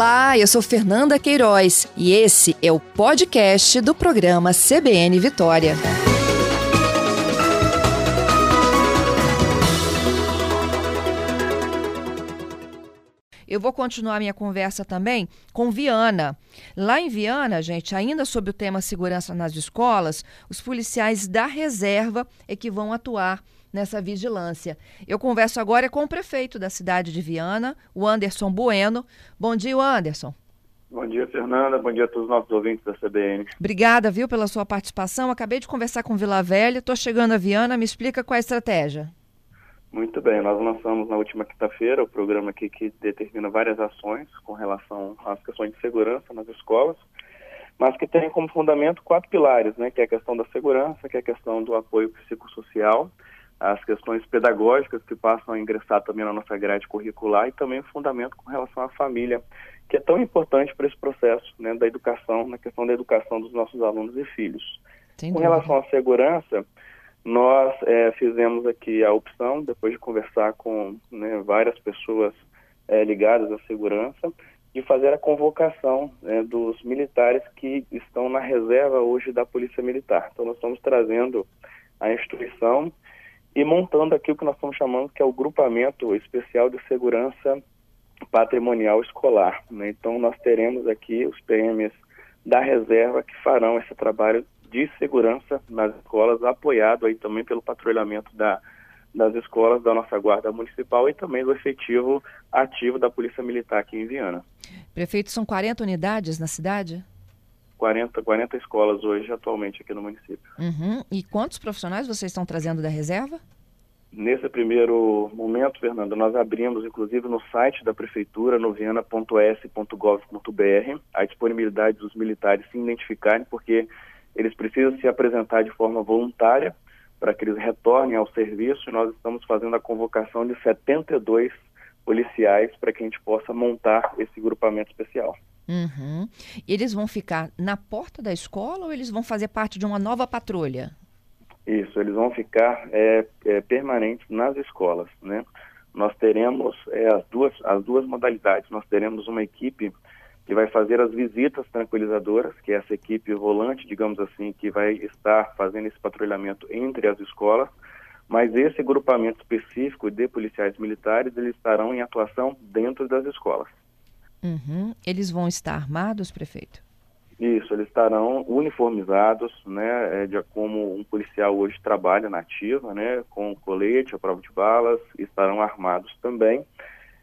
Olá, eu sou Fernanda Queiroz e esse é o podcast do programa CBN Vitória. Eu vou continuar minha conversa também com Viana. Lá em Viana, gente, ainda sobre o tema segurança nas escolas, os policiais da reserva é que vão atuar nessa vigilância. Eu converso agora com o prefeito da cidade de Viana, o Anderson Bueno. Bom dia, Anderson. Bom dia, Fernanda. Bom dia a todos os nossos ouvintes da CBN. Obrigada, viu, pela sua participação. Acabei de conversar com Vila Velha, estou chegando a Viana. Me explica qual é a estratégia. Muito bem, nós lançamos na última quinta-feira o programa aqui que determina várias ações com relação às questões de segurança nas escolas, mas que tem como fundamento quatro pilares, né, que é a questão da segurança, que é a questão do apoio psicossocial, as questões pedagógicas que passam a ingressar também na nossa grade curricular e também o fundamento com relação à família, que é tão importante para esse processo né, da educação, na questão da educação dos nossos alunos e filhos. com relação à segurança, nós é, fizemos aqui a opção, depois de conversar com né, várias pessoas é, ligadas à segurança, de fazer a convocação né, dos militares que estão na reserva hoje da Polícia Militar. Então, nós estamos trazendo a instituição e montando aqui o que nós estamos chamando que é o grupamento especial de segurança patrimonial escolar. Né? Então nós teremos aqui os PMs da reserva que farão esse trabalho de segurança nas escolas, apoiado aí também pelo patrulhamento da, das escolas da nossa guarda municipal e também do efetivo ativo da Polícia Militar aqui em Viana. Prefeito, são 40 unidades na cidade? 40, 40 escolas hoje, atualmente, aqui no município. Uhum. E quantos profissionais vocês estão trazendo da reserva? Nesse primeiro momento, Fernando, nós abrimos, inclusive, no site da Prefeitura, noviana.s.gov.br, a disponibilidade dos militares se identificarem, porque eles precisam se apresentar de forma voluntária para que eles retornem ao serviço e nós estamos fazendo a convocação de 72 policiais para que a gente possa montar esse grupamento especial. Uhum. Eles vão ficar na porta da escola ou eles vão fazer parte de uma nova patrulha? Isso, eles vão ficar é, é, permanentes nas escolas, né? Nós teremos é, as, duas, as duas modalidades. Nós teremos uma equipe que vai fazer as visitas tranquilizadoras, que é essa equipe volante, digamos assim, que vai estar fazendo esse patrulhamento entre as escolas, mas esse grupamento específico de policiais militares, eles estarão em atuação dentro das escolas. Uhum. Eles vão estar armados, prefeito? Isso, eles estarão uniformizados, né, é, de como um policial hoje trabalha na ativa, né, com colete, a prova de balas, estarão armados também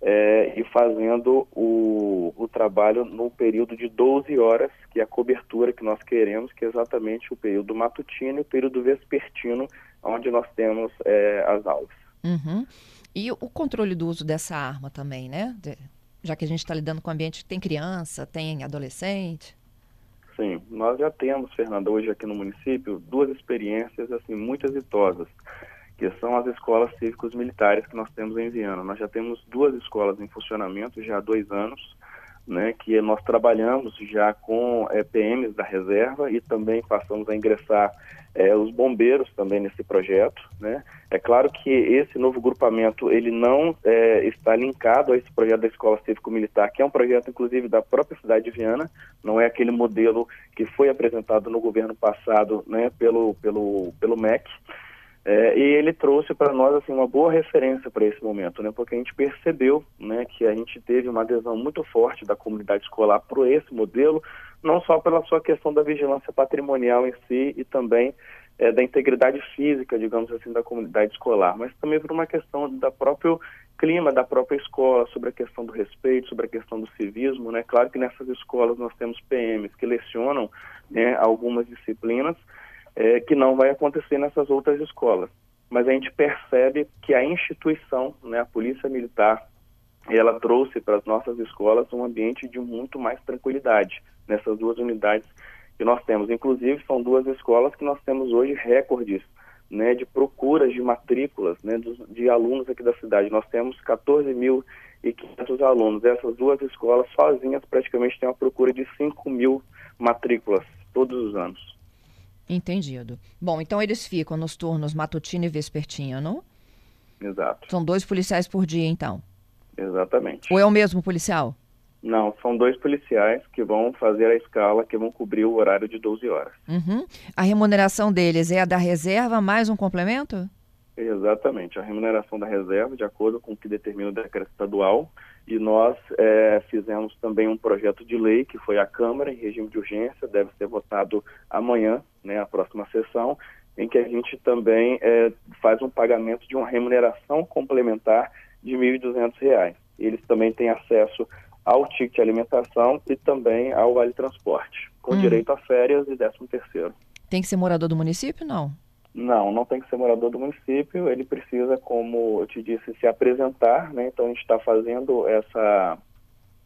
é, e fazendo o, o trabalho no período de 12 horas, que é a cobertura que nós queremos, que é exatamente o período matutino e o período vespertino, onde nós temos é, as aulas. Uhum. E o controle do uso dessa arma também, né? De já que a gente está lidando com ambiente que tem criança, tem adolescente? Sim, nós já temos, Fernanda, hoje aqui no município, duas experiências assim muito exitosas, que são as escolas cívicos militares que nós temos em Viana. Nós já temos duas escolas em funcionamento já há dois anos, né, que nós trabalhamos já com é, PMs da reserva e também passamos a ingressar é, os bombeiros também nesse projeto. Né? É claro que esse novo grupamento ele não é, está linkado a esse projeto da Escola Cívico-Militar, que é um projeto inclusive da própria cidade de Viana, não é aquele modelo que foi apresentado no governo passado né, pelo, pelo, pelo MEC. É, e ele trouxe para nós assim uma boa referência para esse momento, né? Porque a gente percebeu, né, que a gente teve uma adesão muito forte da comunidade escolar para esse modelo, não só pela sua questão da vigilância patrimonial em si e também é, da integridade física, digamos assim, da comunidade escolar, mas também por uma questão da próprio clima da própria escola, sobre a questão do respeito, sobre a questão do civismo, né? Claro que nessas escolas nós temos PMs que lecionam né, algumas disciplinas é, que não vai acontecer nessas outras escolas. Mas a gente percebe que a instituição, né, a Polícia Militar, ela trouxe para as nossas escolas um ambiente de muito mais tranquilidade nessas duas unidades que nós temos. Inclusive, são duas escolas que nós temos hoje recordes né, de procuras de matrículas né, de, de alunos aqui da cidade. Nós temos 14.500 alunos. Essas duas escolas sozinhas praticamente têm uma procura de 5 mil matrículas todos os anos. Entendido. Bom, então eles ficam nos turnos matutino e vespertino? Exato. São dois policiais por dia, então? Exatamente. Ou é o mesmo policial? Não, são dois policiais que vão fazer a escala, que vão cobrir o horário de 12 horas. Uhum. A remuneração deles é a da reserva mais um complemento? Exatamente, a remuneração da reserva, de acordo com o que determina o decreto estadual, e nós é, fizemos também um projeto de lei que foi à Câmara em regime de urgência, deve ser votado amanhã, né, a próxima sessão, em que a gente também é, faz um pagamento de uma remuneração complementar de R$ 1.200. Eles também têm acesso ao ticket de alimentação e também ao vale transporte, com hum. direito a férias e 13 terceiro. Tem que ser morador do município, não? Não, não tem que ser morador do município, ele precisa, como eu te disse, se apresentar, né? Então a gente está fazendo essa,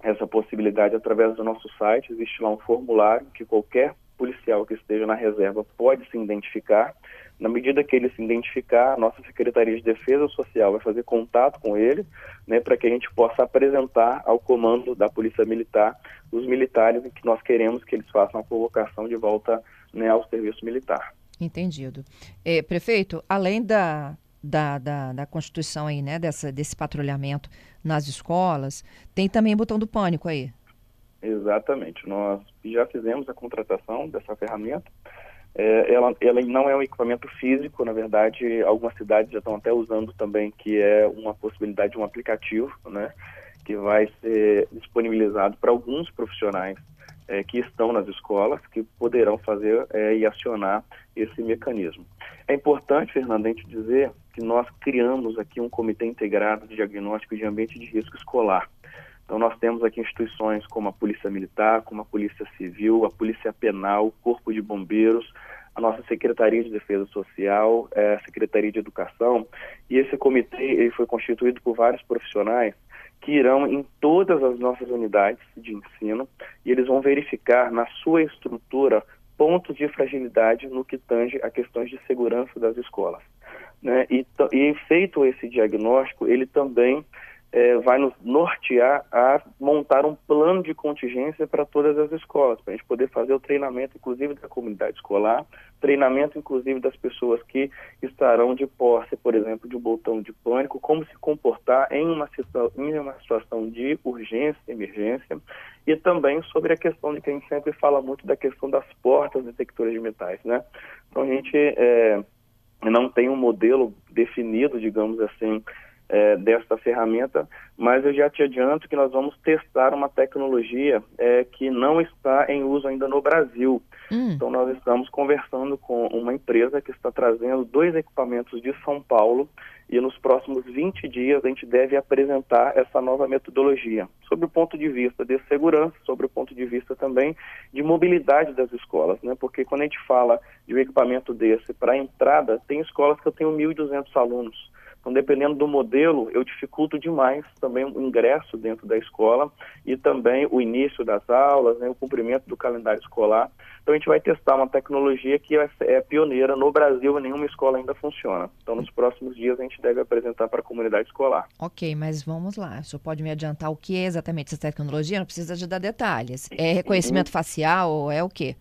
essa possibilidade através do nosso site, existe lá um formulário que qualquer policial que esteja na reserva pode se identificar. Na medida que ele se identificar, a nossa Secretaria de Defesa Social vai fazer contato com ele, né, para que a gente possa apresentar ao comando da Polícia Militar os militares que nós queremos que eles façam a convocação de volta né, ao serviço militar. Entendido. É, prefeito, além da, da, da, da, Constituição aí, né, dessa, desse patrulhamento nas escolas, tem também botão do pânico aí. Exatamente. Nós já fizemos a contratação dessa ferramenta. É, ela, ela não é um equipamento físico, na verdade, algumas cidades já estão até usando também, que é uma possibilidade de um aplicativo, né, que vai ser disponibilizado para alguns profissionais é, que estão nas escolas, que poderão fazer é, e acionar esse mecanismo. É importante, Fernando, a gente dizer que nós criamos aqui um comitê integrado de diagnóstico de ambiente de risco escolar. Então nós temos aqui instituições como a Polícia Militar, como a Polícia Civil, a Polícia Penal, Corpo de Bombeiros, a nossa Secretaria de Defesa Social, é, a Secretaria de Educação, e esse comitê ele foi constituído por vários profissionais que irão em todas as nossas unidades de ensino e eles vão verificar na sua estrutura pontos de fragilidade no que tange a questões de segurança das escolas. Né? E, e feito esse diagnóstico, ele também é, vai nos nortear a montar um plano de contingência para todas as escolas, para a gente poder fazer o treinamento, inclusive, da comunidade escolar, treinamento, inclusive, das pessoas que estarão de posse, por exemplo, de um botão de pânico, como se comportar em uma, em uma situação de urgência, emergência, e também sobre a questão de que a gente sempre fala muito da questão das portas detectoras de metais, né? Então, a gente é, não tem um modelo definido, digamos assim, é, desta ferramenta, mas eu já te adianto que nós vamos testar uma tecnologia é, que não está em uso ainda no Brasil. Hum. Então, nós estamos conversando com uma empresa que está trazendo dois equipamentos de São Paulo e nos próximos 20 dias a gente deve apresentar essa nova metodologia, sobre o ponto de vista de segurança, sobre o ponto de vista também de mobilidade das escolas, né? Porque quando a gente fala de um equipamento desse para entrada, tem escolas que eu tenho 1.200 alunos. Então, dependendo do modelo, eu dificulto demais também o ingresso dentro da escola e também o início das aulas, né, o cumprimento do calendário escolar. Então, a gente vai testar uma tecnologia que é, é pioneira no Brasil e nenhuma escola ainda funciona. Então, nos próximos dias, a gente deve apresentar para a comunidade escolar. Ok, mas vamos lá. O senhor pode me adiantar o que é exatamente essa tecnologia? Não precisa de dar detalhes. É reconhecimento uhum. facial ou é o quê?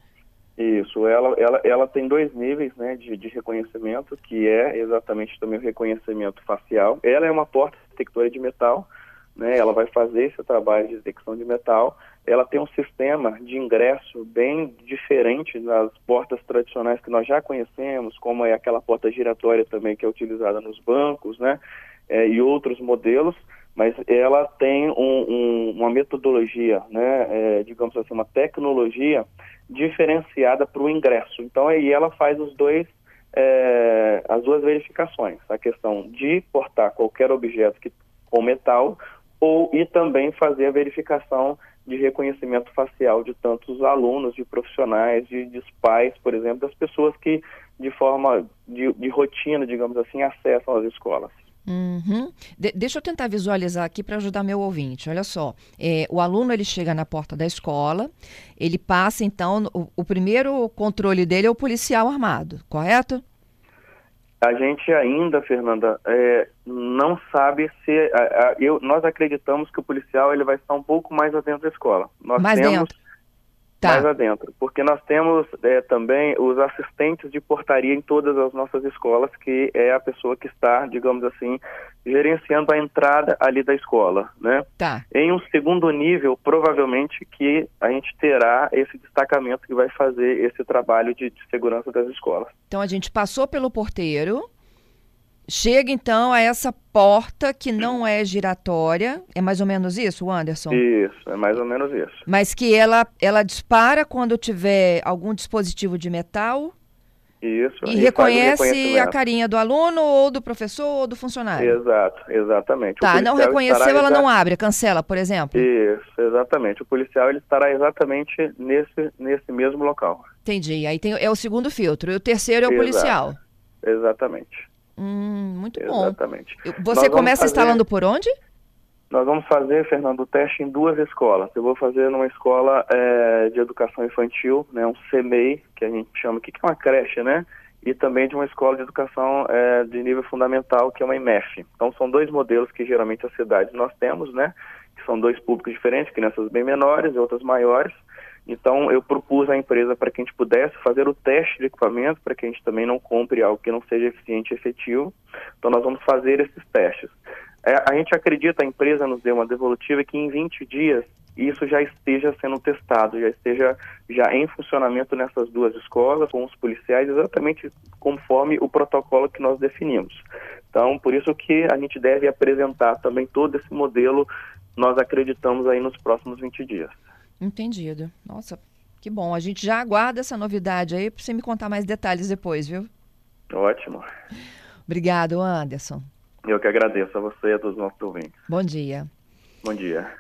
Isso, ela, ela, ela tem dois níveis né, de, de reconhecimento, que é exatamente também o reconhecimento facial. Ela é uma porta detectora de metal, né, ela vai fazer esse trabalho de detecção de metal. Ela tem um sistema de ingresso bem diferente das portas tradicionais que nós já conhecemos, como é aquela porta giratória também que é utilizada nos bancos, né, é, e outros modelos mas ela tem um, um, uma metodologia, né, é, digamos assim, uma tecnologia diferenciada para o ingresso. Então aí ela faz os dois, é, as duas verificações, a questão de portar qualquer objeto que, com metal ou e também fazer a verificação de reconhecimento facial de tantos alunos, de profissionais, de, de pais, por exemplo, das pessoas que de forma de, de rotina, digamos assim, acessam as escolas. Uhum. De deixa eu tentar visualizar aqui para ajudar meu ouvinte. Olha só, é, o aluno ele chega na porta da escola, ele passa então o, o, primeiro controle dele é o policial armado, correto? A gente ainda, Fernanda, é, não sabe se a, a, eu, nós acreditamos que o policial ele vai estar um pouco mais dentro da escola. Nós mais temos, dentro. Tá. mais adentro. Porque nós temos é, também os assistentes de portaria em todas as nossas escolas, que é a pessoa que está, digamos assim, gerenciando a entrada ali da escola, né? Tá. Em um segundo nível, provavelmente que a gente terá esse destacamento que vai fazer esse trabalho de, de segurança das escolas. Então a gente passou pelo porteiro, chega então a essa porta que não é giratória, é mais ou menos isso, Anderson? Isso, é mais ou menos isso. Mas que ela, ela dispara quando tiver algum dispositivo de metal Isso. e o reconhece a carinha do aluno ou do professor ou do funcionário. Exato, exatamente. Tá, não reconheceu, ela não abre, cancela, por exemplo. Isso, exatamente. O policial ele estará exatamente nesse, nesse mesmo local. Entendi. Aí tem, é o segundo filtro. E o terceiro é o Exato. policial. Bom, Hum, muito bom. Exatamente. Nós Você vamos começa fazer- instalando por onde? Nós vamos fazer, Fernando, o teste em duas escolas. Eu vou fazer numa escola eh, de educação infantil, né, um CMEI, que a gente chama aqui, que é uma creche, né? E também de uma escola de educação eh, de nível fundamental, que é uma IMEF. Então, são dois modelos que geralmente as cidades nós temos, né? Que são dois públicos diferentes, crianças bem menores e outras maiores. Então, eu propus à empresa para que a gente pudesse fazer o teste de equipamento, para que a gente também não compre algo que não seja eficiente e efetivo. Então, nós vamos fazer esses testes. É, a gente acredita, a empresa nos deu uma devolutiva que em 20 dias isso já esteja sendo testado, já esteja já em funcionamento nessas duas escolas, com os policiais, exatamente conforme o protocolo que nós definimos. Então, por isso que a gente deve apresentar também todo esse modelo, nós acreditamos aí nos próximos 20 dias. Entendido. Nossa, que bom. A gente já aguarda essa novidade aí para você me contar mais detalhes depois, viu? Ótimo. Obrigado, Anderson. Eu que agradeço a você e a todos os nossos ouvintes. Bom dia. Bom dia.